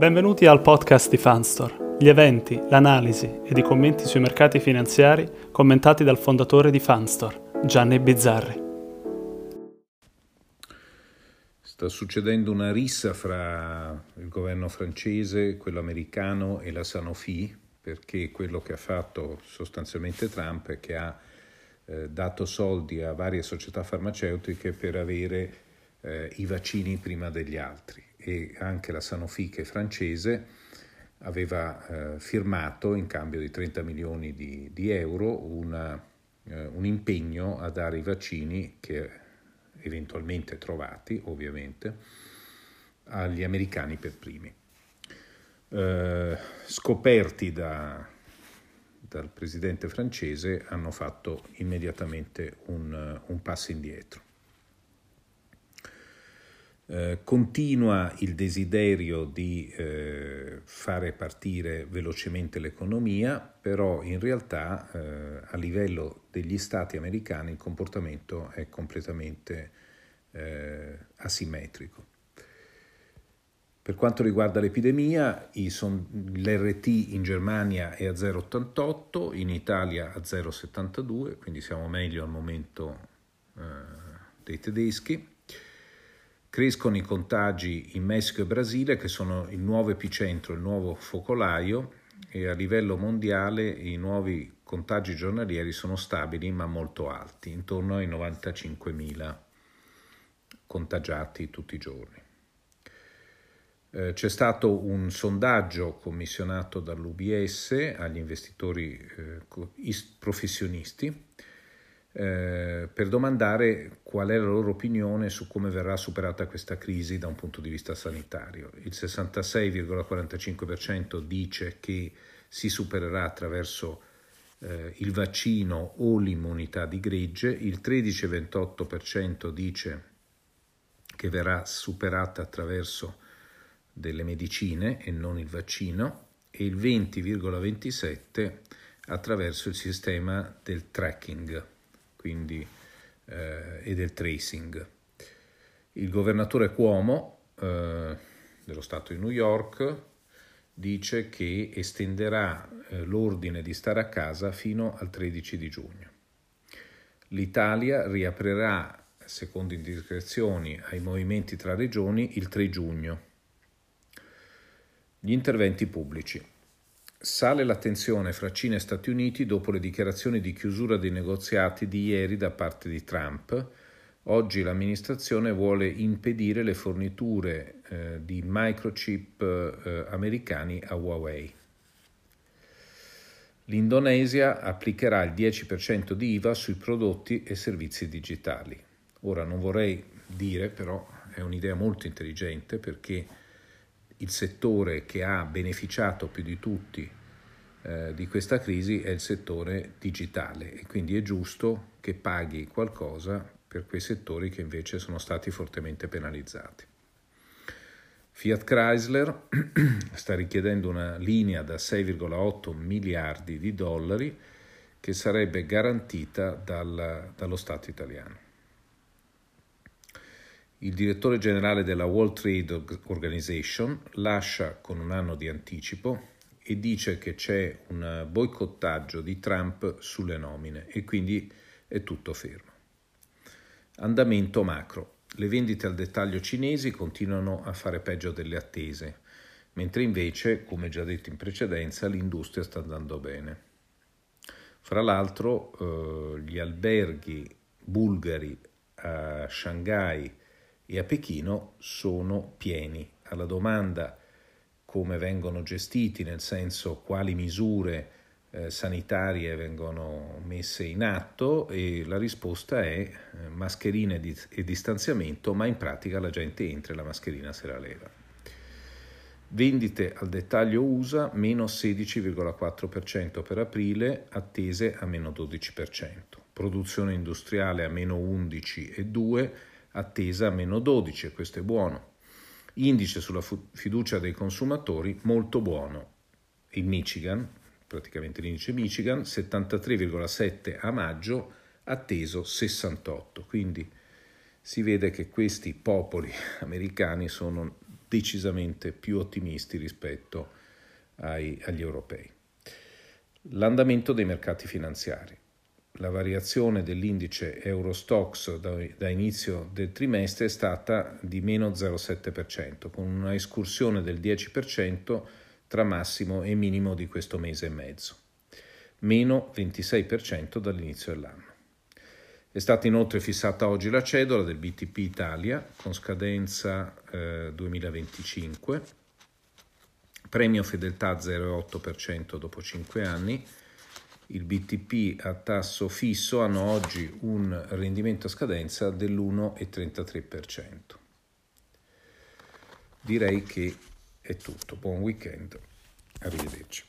Benvenuti al podcast di Fanstore, gli eventi, l'analisi ed i commenti sui mercati finanziari commentati dal fondatore di Fanstore, Gianni Bizzarri. Sta succedendo una rissa fra il governo francese, quello americano e la Sanofi, perché quello che ha fatto sostanzialmente Trump è che ha eh, dato soldi a varie società farmaceutiche per avere eh, i vaccini prima degli altri e anche la Sanofi che è francese aveva eh, firmato in cambio di 30 milioni di, di euro una, eh, un impegno a dare i vaccini che eventualmente trovati ovviamente agli americani per primi. Eh, scoperti da, dal presidente francese hanno fatto immediatamente un, un passo indietro. Eh, continua il desiderio di eh, fare partire velocemente l'economia, però in realtà eh, a livello degli stati americani il comportamento è completamente eh, asimmetrico. Per quanto riguarda l'epidemia, l'RT in Germania è a 0,88, in Italia a 0,72, quindi siamo meglio al momento eh, dei tedeschi Crescono i contagi in Messico e Brasile, che sono il nuovo epicentro, il nuovo focolaio, e a livello mondiale i nuovi contagi giornalieri sono stabili ma molto alti, intorno ai 95.000 contagiati tutti i giorni. Eh, c'è stato un sondaggio commissionato dall'UBS agli investitori eh, professionisti eh, per domandare qual è la loro opinione su come verrà superata questa crisi da un punto di vista sanitario. Il 66,45% dice che si supererà attraverso eh, il vaccino o l'immunità di gregge, il 13,28% dice che verrà superata attraverso delle medicine e non il vaccino. E il 20,27% attraverso il sistema del tracking quindi, eh, e del tracing. Il governatore Cuomo eh, dello Stato di New York dice che estenderà eh, l'ordine di stare a casa fino al 13 di giugno. L'Italia riaprirà, secondo indiscrezioni ai movimenti tra regioni, il 3 giugno. Gli interventi pubblici. Sale la tensione fra Cina e Stati Uniti dopo le dichiarazioni di chiusura dei negoziati di ieri da parte di Trump. Oggi l'amministrazione vuole impedire le forniture eh, di microchip eh, americani a Huawei. L'Indonesia applicherà il 10% di IVA sui prodotti e servizi digitali. Ora non vorrei dire, però è un'idea molto intelligente perché il settore che ha beneficiato più di tutti eh, di questa crisi è il settore digitale e quindi è giusto che paghi qualcosa per quei settori che invece sono stati fortemente penalizzati. Fiat Chrysler sta richiedendo una linea da 6,8 miliardi di dollari che sarebbe garantita dal, dallo Stato italiano. Il direttore generale della World Trade Organization lascia con un anno di anticipo e dice che c'è un boicottaggio di Trump sulle nomine e quindi è tutto fermo. Andamento macro. Le vendite al dettaglio cinesi continuano a fare peggio delle attese, mentre invece, come già detto in precedenza, l'industria sta andando bene. Fra l'altro, eh, gli alberghi bulgari a Shanghai e a Pechino sono pieni. Alla domanda come vengono gestiti, nel senso quali misure eh, sanitarie vengono messe in atto e la risposta è eh, mascherine di, e distanziamento, ma in pratica la gente entra e la mascherina se la leva. Vendite al dettaglio USA meno 16,4% per aprile, attese a meno 12%. Produzione industriale a meno 11,2%, attesa a meno 12, questo è buono. Indice sulla fiducia dei consumatori molto buono. Il Michigan, praticamente l'indice Michigan, 73,7 a maggio, atteso 68. Quindi si vede che questi popoli americani sono decisamente più ottimisti rispetto ai, agli europei. L'andamento dei mercati finanziari. La variazione dell'indice Eurostox da, da, inizio del trimestre è stata di meno 0,7%, con una escursione del 10% tra massimo e minimo di questo mese e mezzo, meno 26% dall'inizio dell'anno. È stata inoltre fissata oggi la cedola del BTP Italia con scadenza eh, 2025, premio fedeltà 0,8% dopo 5 anni. Il BTP a tasso fisso hanno oggi un rendimento a scadenza dell'1,33%. Direi che è tutto. Buon weekend. Arrivederci.